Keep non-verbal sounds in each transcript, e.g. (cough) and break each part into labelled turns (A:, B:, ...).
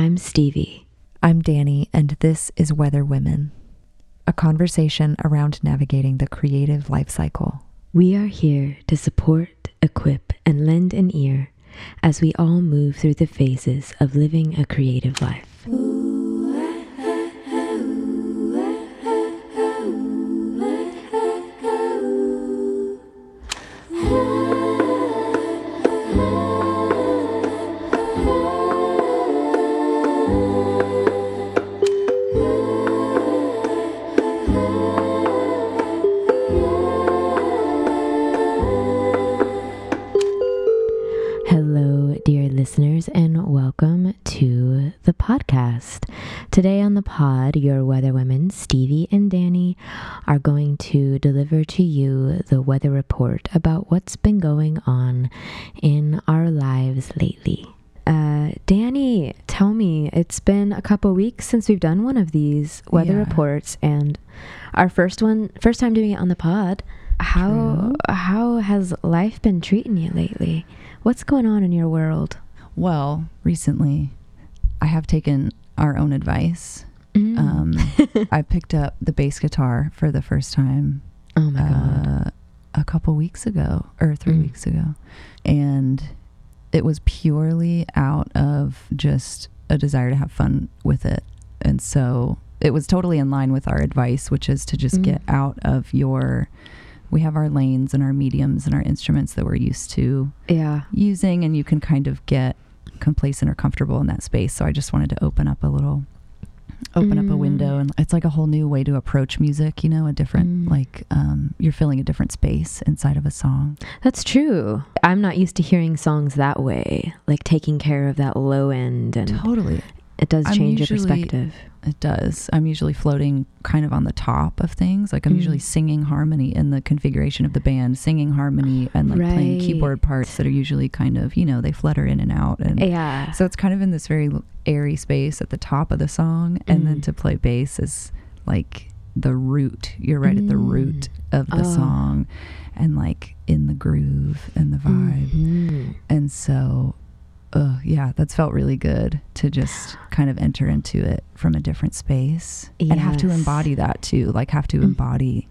A: I'm Stevie.
B: I'm Danny, and this is Weather Women, a conversation around navigating the creative life cycle.
A: We are here to support, equip, and lend an ear as we all move through the phases of living a creative life. Hello, Today on the pod, your weather women, Stevie and Danny, are going to deliver to you the weather report about what's been going on in our lives lately. Uh, Danny, tell me, it's been a couple weeks since we've done one of these weather
B: Yeah.
A: reports, and our first one, first time doing it on the pod. How
B: True.
A: how has life been treating you lately? What's going on in your world?
B: Well, recently, I have taken our own advice.
A: Mm.
B: Um, (laughs) I picked up the bass guitar for the first time
A: oh my god.
B: uh, a couple weeks ago, or three
A: Mm.
B: weeks ago. And it was purely out of just a desire to have fun with it. And so it was totally in line with our advice, which is to just
A: Mm.
B: get out of your. We have our lanes and our mediums and our instruments that we're used to
A: Yeah.
B: using, and you can kind of get complacent or comfortable in that space. So I just wanted to open up a little, open up a
A: Mm.
B: window, and it's like a whole new way to approach music. You know, a different
A: Mm.
B: like um, you're filling a different space inside of a song.
A: That's true. I'm not used to hearing songs that way, like taking care of that low end and
B: Totally,
A: it does
B: I'm
A: change your perspective.
B: it does. I'm usually floating kind of on the top of things. Like I'm usually
A: Mm.
B: singing harmony in the configuration of the band, singing harmony and like playing keyboard parts that are usually kind of you know they flutter in and out and
A: Yeah.
B: So it's kind of in this very airy space at the top of the song, and then
A: Mm.
B: to play bass is like the root. You're right at the root of the
A: Oh.
B: song, and like in the groove and the vibe.
A: Mhm.
B: And so, uh, yeah, that's felt really good to just kind of enter into it from a different space and have to embody that too. Like have to
A: Mm.
B: embody,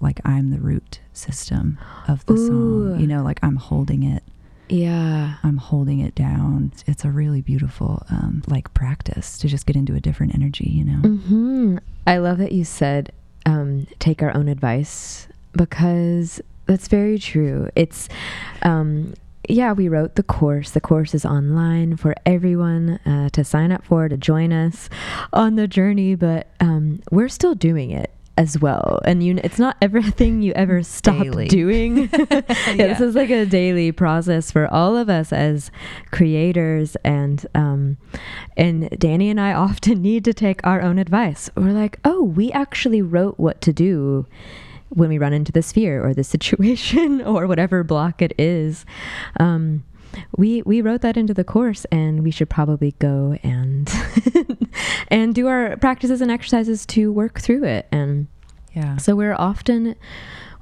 B: like I'm the root system of the
A: Ooh.
B: song. You know, like I'm holding it
A: Yeah.
B: I'm holding it down. It's a really beautiful, um, like practice to just get into a different energy, you know?
A: hmm I love that you said um, take our own advice because that's very true. It's, um, yeah, we wrote the course. The course is online for everyone uh, to sign up for, to join us on the journey, but um, we're still doing it as well. And you, it's not everything you ever (laughs) stop
B: Daily.
A: doing. (laughs) (laughs) yeah, this is like a daily process for all of us as creators and um, and Danny and I often need to take our own advice. We're like, oh, we actually wrote what to do when we run into this fear or this (laughs) situation or whatever block it is. Um, we we wrote that into the course, and we should probably go and (laughs) and do our practices and exercises to work through it. And
B: Yeah.
A: so we're often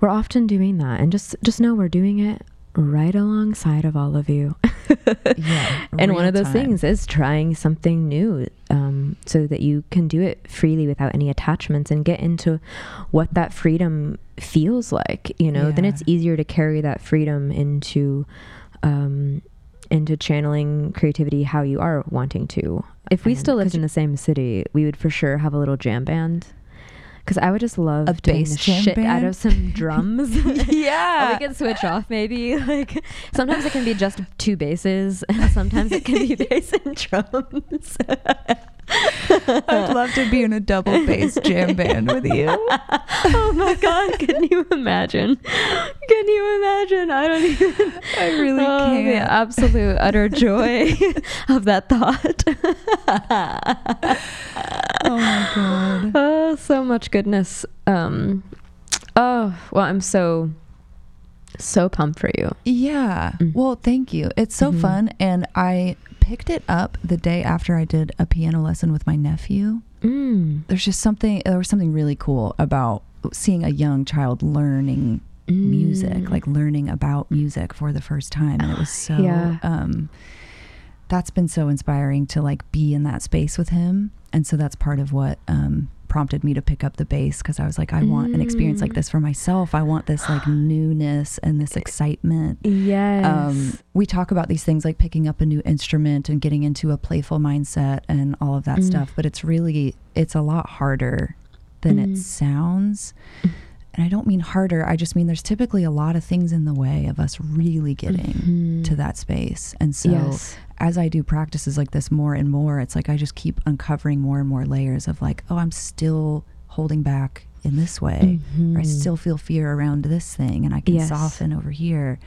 A: we're often doing that, and just just know we're doing it right alongside of all of you. (laughs)
B: Yeah.
A: and one of those
B: time.
A: things is trying something new um, so that you can do it freely without any attachments and get into what that freedom feels like you know then it's easier to carry that freedom into um, into channeling creativity how you are wanting to if we
B: And-
A: still lived in the same city we would for sure have a little jam band because i would just love
B: A
A: doing
B: bass
A: the shit out of some drums (laughs) (laughs)
B: yeah.
A: we can switch off maybe. (laughs) Like sometimes it can be just two basses, and sometimes it can be bass and drums.
B: I'd love to be in a double bass jam band with you. (laughs)
A: oh my god, can you imagine? Can you imagine? I don't even
B: I really
A: oh, The
B: can't.
A: absolute utter (laughs) joy of that thought.
B: Oh my God.
A: oh, so much goodness. Um oh, well, I'm so so pumped for you.
B: Yeah.
A: Mm.
B: Well, thank you. It's so
A: Mhm.
B: fun. And I picked it up the day after I did a piano lesson with my nephew.
A: Mm.
B: There's just something, there was something really cool about seeing a young child learning music,
A: Mm.
B: like learning about music for the first time. And it was (sighs) so,
A: Yeah.
B: um, that's been so inspiring to like be in that space with him. And so that's part of what um, prompted me to pick up the bass because I was like, I want an experience like
A: Mm.
B: this for myself. I want this like (gasps) newness and this excitement.
A: Yes.
B: Um, we talk about these things like picking up a new instrument and getting into a playful mindset and all of that
A: Mm.
B: stuff, but it's really it's a lot harder than
A: Mm.
B: it sounds.
A: Mm.
B: And I don't mean harder. I just mean there's typically a lot of things in the way of us really getting
A: Mhm.
B: to that space. And so
A: yes.
B: as I do practices like this more and more, it's like I just keep uncovering more and more layers of like, oh, I'm still holding back in this way. Or I
A: Mhm.
B: still feel fear around this thing and I can
A: Yes.
B: soften over here.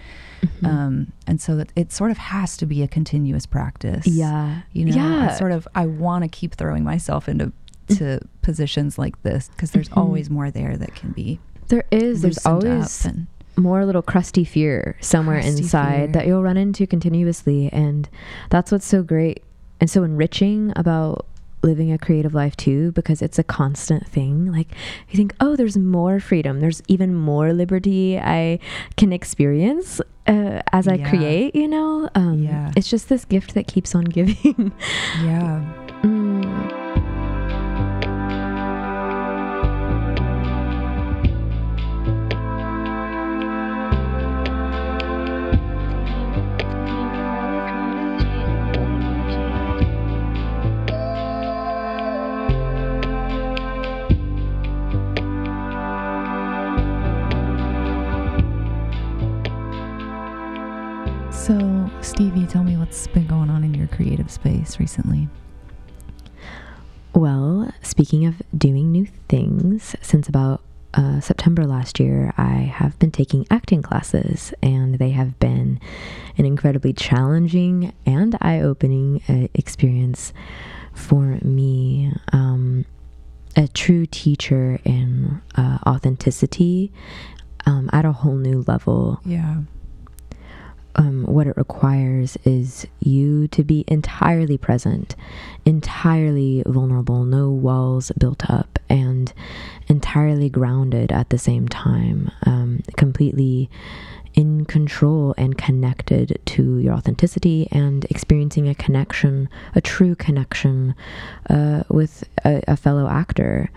A: Mhm.
B: Um, and so that it sort of has to be a continuous practice.
A: yeah.
B: You know,
A: yeah.
B: I sort of, I want to keep throwing myself into to positions like this because there's
A: Mhm.
B: always more there that can be
A: there is. There's always more little crusty fear somewhere
B: Crusty
A: inside
B: fear.
A: that you'll run into continuously and that's what's so great and so enriching about living a creative life too because it's a constant thing like you think oh there's more freedom there's even more liberty i can experience uh, as i
B: Yeah.
A: create you know um,
B: Yeah.
A: it's just this gift that keeps on giving (laughs)
B: yeah. What's been going on in your creative space recently.
A: Well, speaking of doing new things, since about uh, September last year, I have been taking acting classes, and they have been an incredibly challenging and eye opening uh, experience for me. Um, a true teacher in uh, authenticity um, at a whole new level
B: Yeah.
A: Um, what it requires is you to be entirely present, entirely vulnerable, no walls built up, and entirely grounded at the same time, um, completely in control and connected to your authenticity and experiencing a connection, a true connection uh, with a, a fellow actor.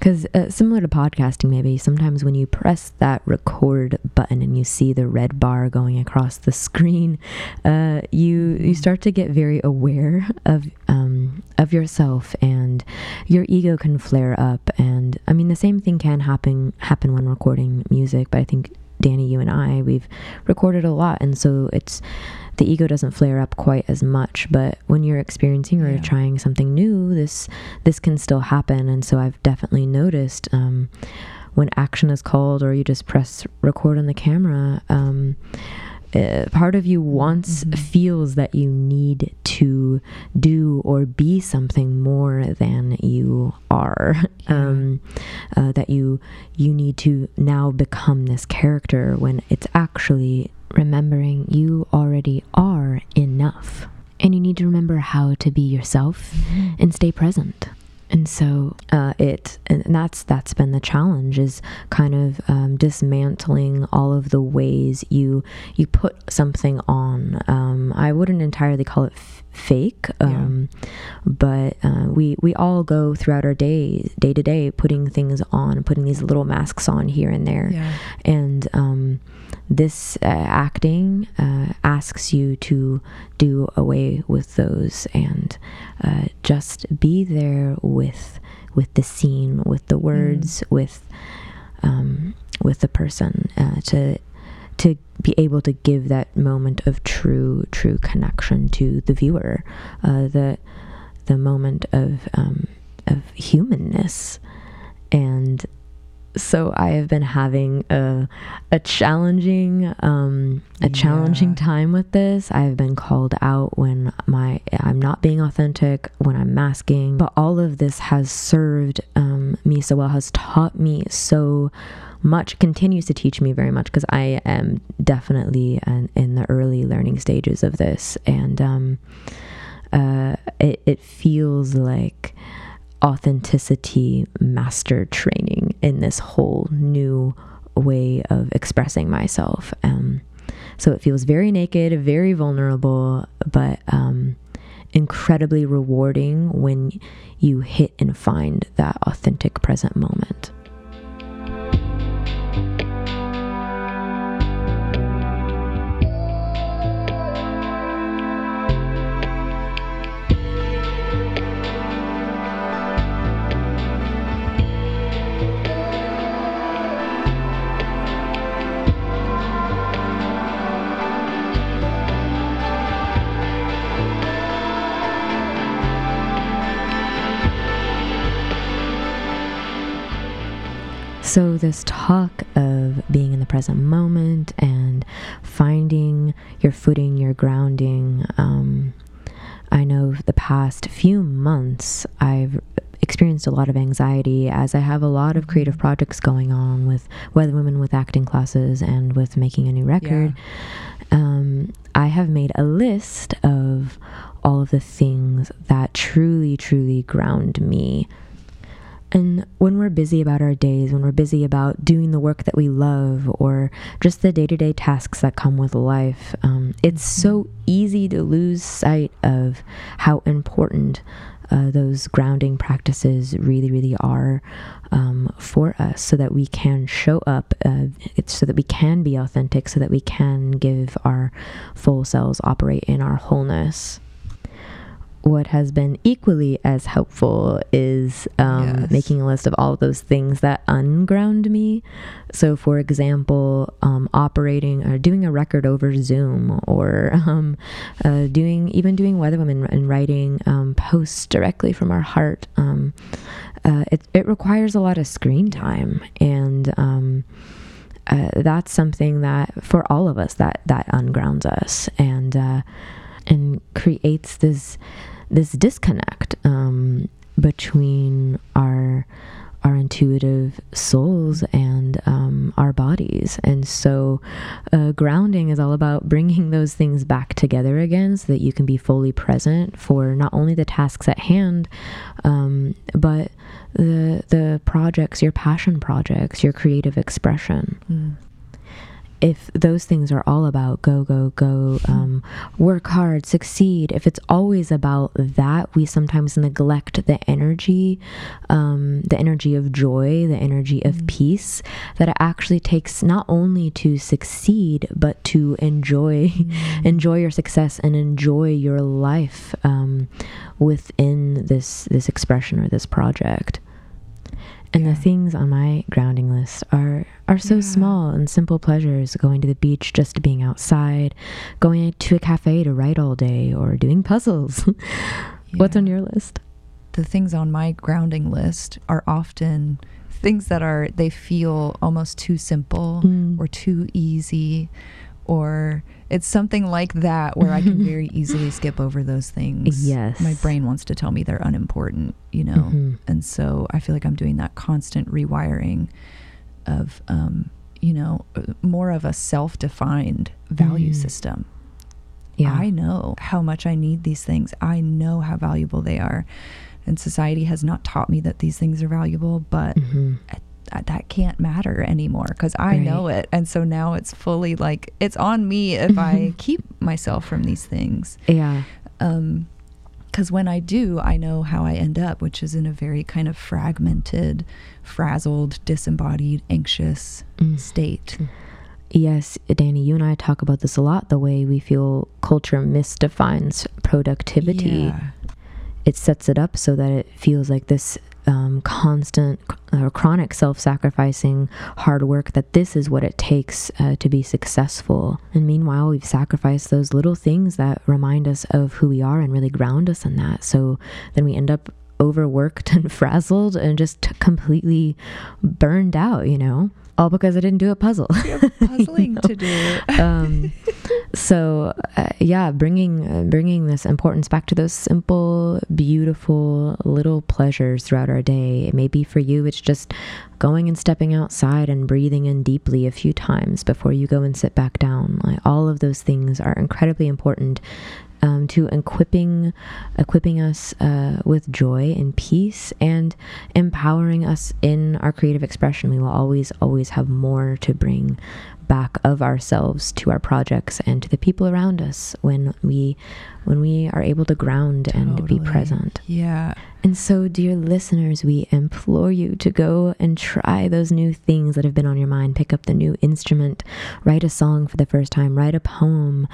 A: Because uh, similar to podcasting, maybe sometimes when you press that record button and you see the red bar going across the screen, (laughs) uh, you you start to get very aware of um, of yourself, and your ego can flare up. And I mean, the same thing can happen happen when recording music. But I think Danny, you and I, we've recorded a lot, and so it's the ego doesn't flare up quite as much but when you're experiencing or
B: Yeah.
A: trying something new this this can still happen and so i've definitely noticed um, when action is called or you just press record on the camera um, uh, part of you wants
B: Mhm.
A: feels that you need to do or be something more than you are (laughs)
B: Yeah.
A: um, uh, that you you need to now become this character when it's actually remembering you already are enough and you need to remember how to be yourself and stay present and so uh, it and that's that's been the challenge is kind of um, dismantling all of the ways you you put something on. Um, i wouldn't entirely call it f- fake um, but uh, we we all go throughout our day day to day putting things on putting these little masks on here and there.
B: Yeah.
A: and um, this uh, acting uh, asks you to do away with those and uh, just be there with with the scene, with the words, with um, with the person uh, to to be able to give that moment of true true connection to the viewer, uh, the the moment of um, of humanness. And so I have been having a a challenging um, a challenging time with this. I've been called out when my I'm not being authentic, when I'm masking, but all of this has served um, me so well, has taught me so much, continues to teach me very much because I am definitely an, in the early learning stages of this, and um, uh, it it feels like authenticity master training in this whole new way of expressing myself. Um, so it feels very naked, very vulnerable, but um, incredibly rewarding when you hit and find that authentic present moment. So, this talk of being in the present moment and finding your footing, your grounding, um, I know the past few months I've experienced a lot of anxiety as I have a lot of creative projects going on with Weather Women with acting classes and with making a new record. Yeah. Um, I have made a list of all of the things that truly, truly ground me and when we're busy about our days, when we're busy about doing the work that we love or just the day to day tasks that come with life, um, it's so easy to lose sight of how important uh, those grounding practices really, really are um, for us so that we can show up, uh, so that we can be authentic, so that we can give our full selves, operate in our wholeness what has been equally as helpful is um, yes. making a list of all of those things that unground me. So, for example, um, operating or doing a record over Zoom, or um, uh, doing even doing Weather Women and writing um, posts directly from our heart. Um, uh, it, it requires a lot of screen time, and um, uh, that's something that for all of us that that ungrounds us and uh, and creates this this disconnect um, between our our intuitive souls and um, our bodies. And so, uh, grounding is all about bringing those things back together again so that you can be fully present for not only the tasks at hand, um, but the, the projects, your passion projects, your creative expression. Mm if those things are all about go, go, go, um, work hard, succeed, if it's always about that, we sometimes neglect the energy, um, the energy of joy, the energy of mm-hmm. peace that it actually takes not only to succeed, but to enjoy, mm-hmm. (laughs) enjoy your success and enjoy your life um, within this this expression or this project. And the things on my grounding list are are so yeah. small and simple pleasures going to the beach just being outside, going to a cafe to write all day or doing puzzles. yeah. (laughs) What's on your list?
B: The things on my grounding list are often things that are they feel almost too simple mm. or too easy or it's something like that where I can (laughs) very easily skip over those things.
A: Yes.
B: My brain wants to tell me they're unimportant, you know? Mm-hmm. And so I feel like I'm doing that constant rewiring of, um, you know, more of a self defined value mm. system. Yeah. I know how much I need these things, I know how valuable they are. And society has not taught me that these things are valuable, but mm-hmm. at that can't matter anymore because I right. know it. And so now it's fully like it's on me if I keep myself from these things.
A: Yeah.
B: Um, because when I do, I know how I end up, which is in a very kind of fragmented, frazzled, disembodied, anxious mm. state.
A: Yes, Danny, you and I talk about this a lot the way we feel culture misdefines productivity. Yeah. It sets it up so that it feels like this um, constant or uh, chronic self-sacrificing hard work that this is what it takes uh, to be successful. And meanwhile we've sacrificed those little things that remind us of who we are and really ground us in that. So then we end up overworked (laughs) and frazzled and just completely burned out you know all because I didn't do a puzzle. (laughs)
B: puzzling you know? to do. um,
A: so uh, yeah, bringing uh, bringing this importance back to those simple, beautiful little pleasures throughout our day. Maybe for you, it's just going and stepping outside and breathing in deeply a few times before you go and sit back down. Like all of those things are incredibly important um, to equipping equipping us uh, with joy and peace and empowering us in our creative expression. We will always always have more to bring back of ourselves to our projects and to the people around us when we when we are able to ground and be present.
B: Yeah.
A: And so, dear listeners, we implore you to go and try those new things that have been on your mind. Pick up the new instrument, write a song for the first time, write a poem,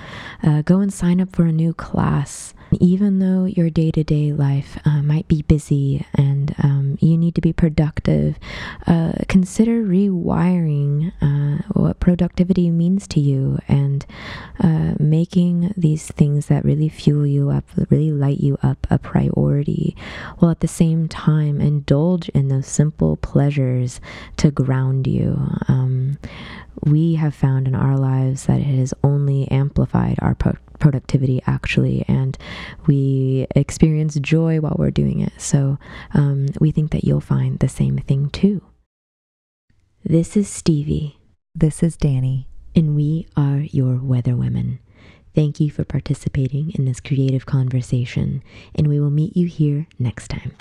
A: uh, go and sign up for a new class. Even though your day to day life uh, might be busy and um, you need to be productive, uh, consider rewiring uh, what productivity means to you and uh, making these things that really fuel you up, really light you up, a priority while at the same time indulge in those simple pleasures to ground you. Um, we have found in our lives that it has only amplified our pro- productivity actually, and we experience joy while we're doing it. So um, we think that you'll find the same thing too. This is Stevie,
B: This is Danny.
A: and we are your weather women. Thank you for participating in this creative conversation, and we will meet you here next time.